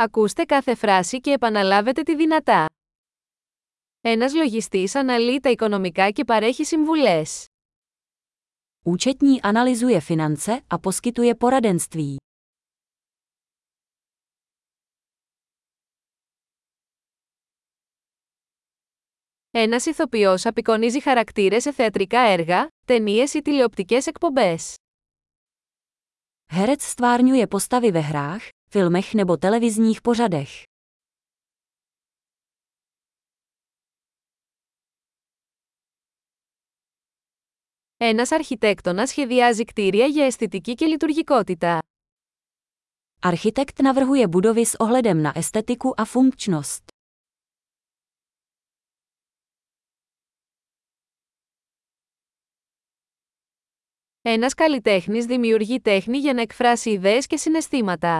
Ακούστε κάθε φράση και επαναλάβετε τη δυνατά. Ένας λογιστής αναλύει τα οικονομικά και παρέχει συμβουλές. Účetní analyzuje finance a poskytuje poradenství. Ένας ηθοποιός απεικονίζει χαρακτήρες σε θεατρικά έργα, ταινίες ή τηλεοπτικές εκπομπές. Herec stvárňuje postavy ve hrách, filmech nebo televizních pořadech. Ένας αρχιτέκτονας σχεδιάζει κτίρια για αισθητική και λειτουργικότητα. Architekt navrhuje budovy s ohledem na estetiku a funkčnost. Ένας καλλιτέχνης δημιουργεί τέχνη για να εκφράσει ιδέες και συναισθήματα.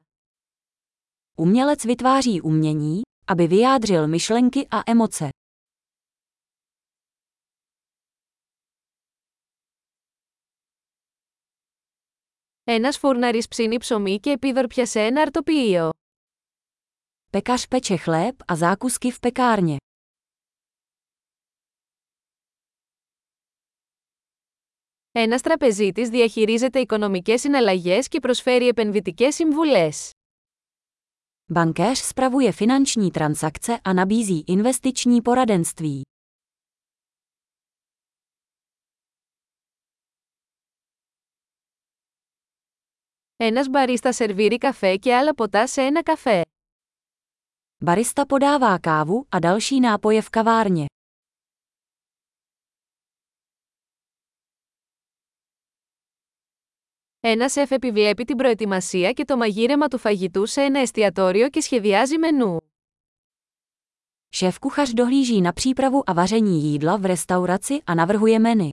Umělec vytváří umění, aby vyjádřil myšlenky a emoce. Ένας φούρναρης ψήνει ψωμί και επίδορπια σε ένα αρτοποιείο. Pekař peče chléb a zákusky v pekárně. Ένας τραπεζίτης διαχειρίζεται οικονομικές συναλλαγές και προσφέρει επενδυτικές συμβουλές. Bankéř spravuje finanční transakce a nabízí investiční poradenství. Ένας μπαρίστα σερβίρει καφέ και άλλα ποτά σε ένα καφέ. Barista podává kávu a další nápoje v kavárně. Ένας σεφ επιβλέπει την προετοιμασία και το μαγείρεμα του φαγητού σε ένα εστιατόριο και σχεδιάζει μενού. Šéf kuchař dohlíží na přípravu a vaření jídla v restauraci a navrhuje menu.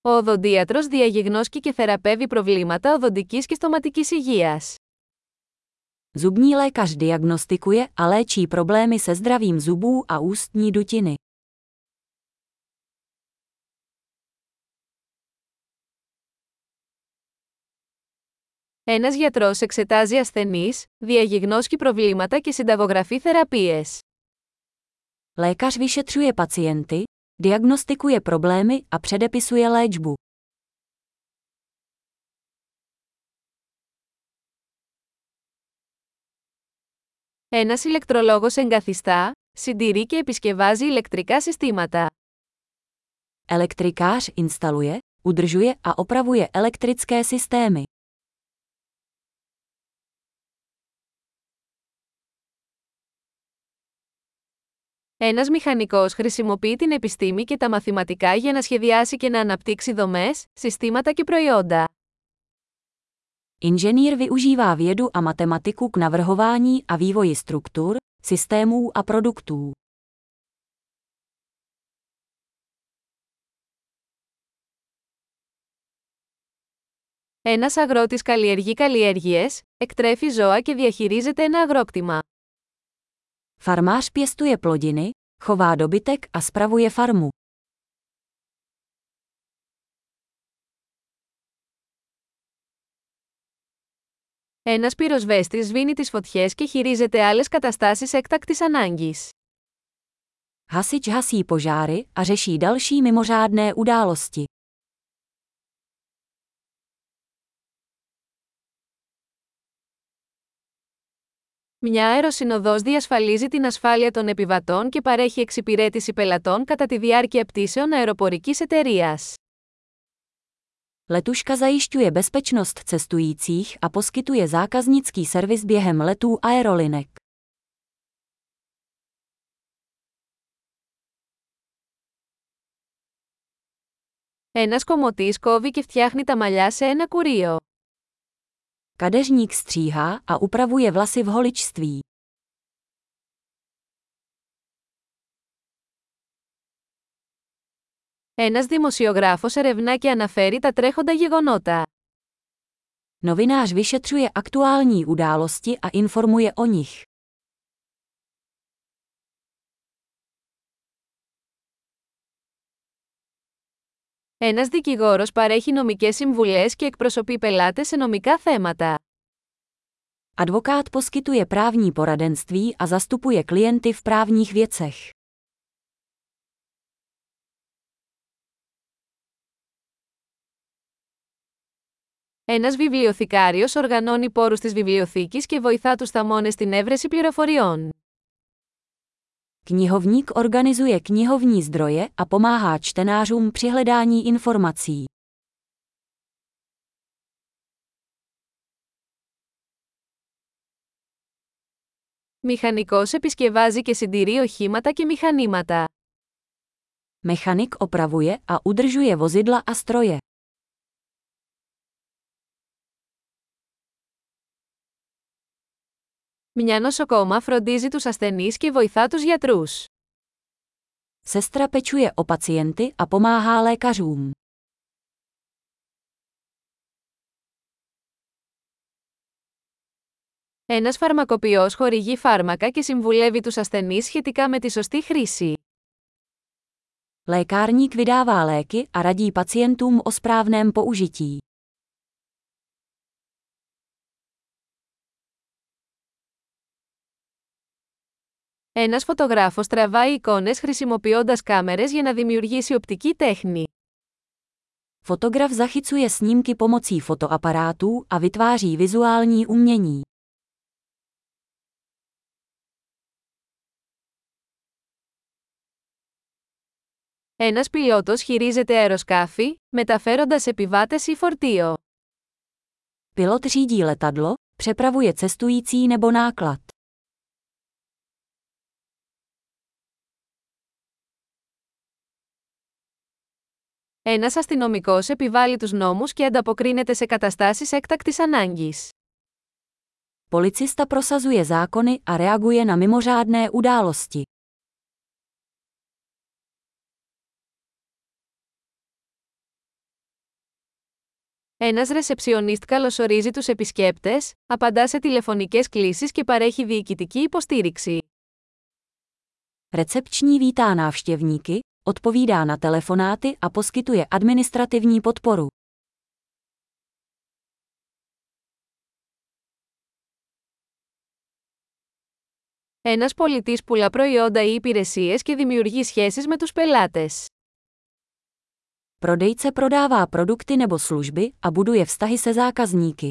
Ο οδοντίατρος διαγιγνώσκει και θεραπεύει προβλήματα οδοντικής και στοματικής υγείας. Zubní lékař diagnostikuje a léčí problémy se zdravím zubů a ústní dutiny. Ένας γιατρός εξετάζει ασθενείς, διαγιγνώσκει προβλήματα και συνταγογραφεί θεραπείες. Lékař vyšetřuje pacienty, diagnostikuje problémy a předepisuje léčbu. Ένας ηλεκτρολόγος εγκαθιστά, συντηρεί και επισκευάζει ηλεκτρικά συστήματα. Elektrikář instaluje, udržuje a opravuje elektrické systémy. Ένας μηχανικός χρησιμοποιεί την επιστήμη και τα μαθηματικά για να σχεδιάσει και να αναπτύξει δομές, συστήματα και προϊόντα. Inženýr využívá vědu a matematiku k navrhování a vývoji struktur, systémů a produktů. Ένας αγρότης καλλιεργεί καλλιέργειες, εκτρέφει ζώα και διαχειρίζεται ένα αγρόκτημα. Farmář pěstuje plodiny, chová dobytek a spravuje farmu. Ένας πυροσβέστης σβήνει τις φωτιές και χειρίζεται άλλες καταστάσεις έκτακτης ανάγκης. Hasič hasí požáry a řeší další mimořádné události. Μια αεροσυνοδός διασφαλίζει την ασφάλεια των επιβατών και παρέχει εξυπηρέτηση πελατών κατά τη διάρκεια πτήσεων αεροπορικής εταιρείας. Letuška zajišťuje bezpečnost cestujících a poskytuje zákaznický servis během letů aerolinek. Ένας κομμωτής κόβει και φτιάχνει τα μαλλιά σε ένα κουρίο. Kadeřník stříhá a upravuje vlasy v holičství. Ένας δημοσιογράφος ερευνά και αναφέρει τα τρέχοντα γεγονότα. Novinář vyšetřuje aktuální události a informuje o nich. Ένας δικηγόρος παρέχει νομικές συμβουλές και εκπροσωπεί πελάτες σε νομικά θέματα. Advokát poskytuje právní poradenství a zastupuje klienty v právních věcech. Ένας βιβλιοθηκάριος οργανώνει πόρους της βιβλιοθήκης και βοηθά τους θαμώνες στην έβρεση πληροφοριών. Knihovník organizuje knihovní zdroje a pomáhá čtenářům při hledání informací. Μηχανικός επισκευάζει και συντηρεί οχήματα και μηχανήματα. Mechanik opravuje a udržuje vozidla a stroje. Μια νοσοκόμα φροντίζει τους ασθενείς και βοηθά τους γιατρούς. Sestra pečuje o pacienty a pomáhá lékařům. Ένας φαρμακοποιός χορηγεί φάρμακα και συμβουλεύει τους ασθενείς σχετικά με τη σωστή χρήση. Lékárník vydává léky a radí pacientům o správném použití. Ένας φωτογράφος τραβάει εικόνες χρησιμοποιώντας κάμερες για να δημιουργήσει οπτική τέχνη. Fotograf zachycuje snímky pomocí fotoaparátů a vytváří vizuální umění. Ένας πιλότος χειρίζεται αεροσκάφη, μεταφέροντας επιβάτες ή φορτίο. Pilot řídí letadlo, přepravuje cestující nebo náklad. Ένας αστυνομικός επιβάλλει τους νόμους και ανταποκρίνεται σε καταστάσεις έκτακτης ανάγκης. Policista prosazuje zákony a reaguje na mimořádné události. Ένας ρεσεψιονίστ καλωσορίζει τους επισκέπτες, απαντά σε τηλεφωνικές κλήσεις και παρέχει διοικητική υποστήριξη. Recepční vítá návštěvníky, odpovídá na telefonáty a poskytuje administrativní podporu. Ένας πολιτής πουλά προϊόντα ή υπηρεσίες και δημιουργεί σχέσεις με τους πελάτες. Prodejce prodává produkty nebo služby a buduje vztahy se zákazníky.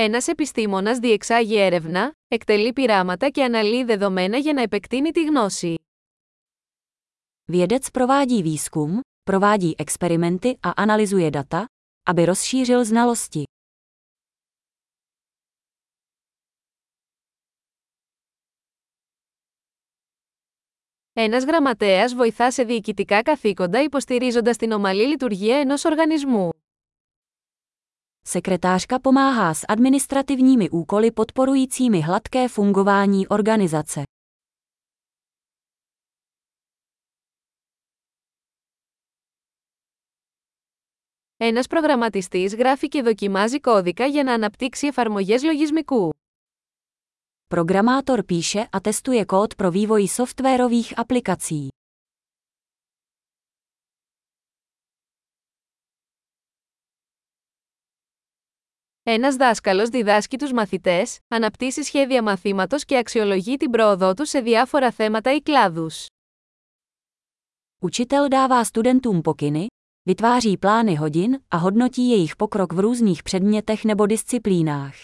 Ένας επιστήμονας διεξάγει έρευνα, εκτελεί πειράματα και αναλύει δεδομένα για να επεκτείνει τη γνώση. Vědec provádí výzkum, provádí experimenty a analyzuje data, aby rozšířil znalosti. Ένας γραμματέας βοηθά σε διοικητικά καθήκοντα υποστηρίζοντας την ομαλή λειτουργία ενός οργανισμού. Sekretářka pomáhá s administrativními úkoly podporujícími hladké fungování organizace. Ένας προγραμματιστής γράφει και δοκιμάζει κώδικα για να αναπτύξει εφαρμογές λογισμικού. Programátor píše a testuje kód pro vývoj softwarových aplikací. Ένας δάσκαλος διδάσκει τους μαθητές, αναπτύσσει σχέδια μαθήματος και αξιολογεί την πρόοδό τους σε διάφορα θέματα ή κλάδους. Učitel dává studentům pokyny, vytváří plány hodin a hodnotí jejich pokrok v různých předmětech nebo disciplínách.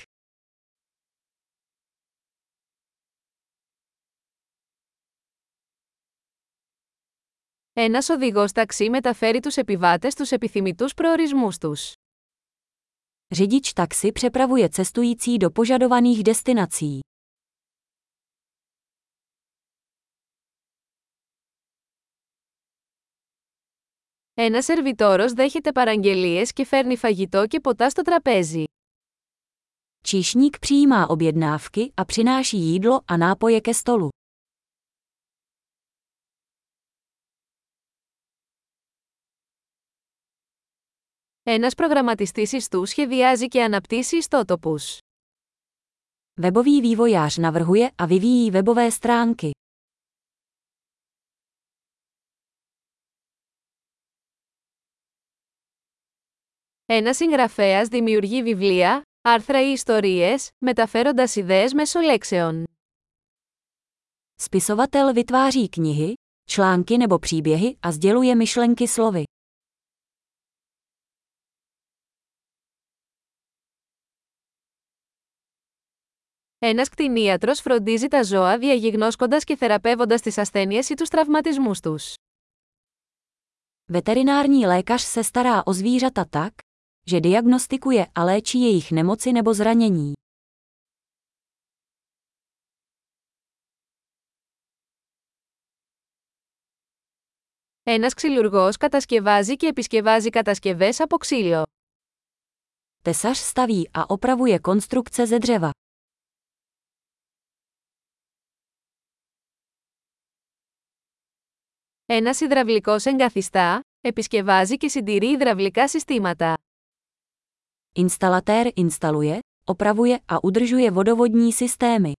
Ένας οδηγός ταξί μεταφέρει τους επιβάτες στους επιθυμητούς προορισμούς τους. Řidič taxi přepravuje cestující do požadovaných destinací. Ένα σερβιτόρος δέχεται παραγγελίες και φέρνει φαγητό και ποτά στο τραπέζι. Číšník přijímá objednávky a přináší jídlo a nápoje ke stolu. Ένας προγραμματιστής ιστού σχεδιάζει και αναπτύσσει ιστότοπους. Webový vývojář navrhuje a vyvíjí webové stránky. Ένα συγγραφέα δημιουργεί βιβλία, άρθρα ή ιστορίες, μεταφέροντας ιδέες μέσω λέξεων. Spisovatel vytváří knihy, články nebo příběhy a sděluje myšlenky slovy. Ένας κτηνίατρος φροντίζει τα ζώα διαγιγνώσκοντας και θεραπεύοντας τις ασθένειες ή τους τραυματισμούς τους. Veterinární lékař se stará o zvířata tak, že diagnostikuje a léčí jejich nemoci nebo zranění. Ένας ξυλουργός κατασκευάζει και επισκευάζει κατασκευές από ξύλο. Tesař staví a opravuje konstrukce ze dřeva. Ένας υδραυλικός εγκαθιστά, επισκευάζει και συντηρεί υδραυλικά συστήματα. Instalatér instaluje, opravuje a udržuje vodovodní systémy.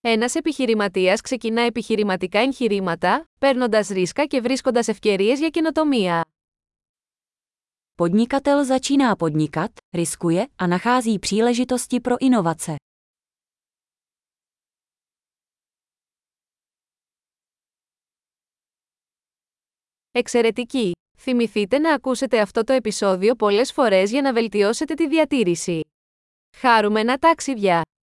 Ένας επιχειρηματίας ξεκινά επιχειρηματικά εγχειρήματα, παίρνοντας ρίσκα και βρίσκοντας ευκαιρίες για καινοτομία. Podnikatel začíná podnikat, riskuje a nachází příležitosti pro inovace. Εξαιρετική! Θυμηθείτε να ακούσετε αυτό το επεισόδιο πολλές φορές για να βελτιώσετε τη διατήρηση. Χάρουμενα ταξίδια!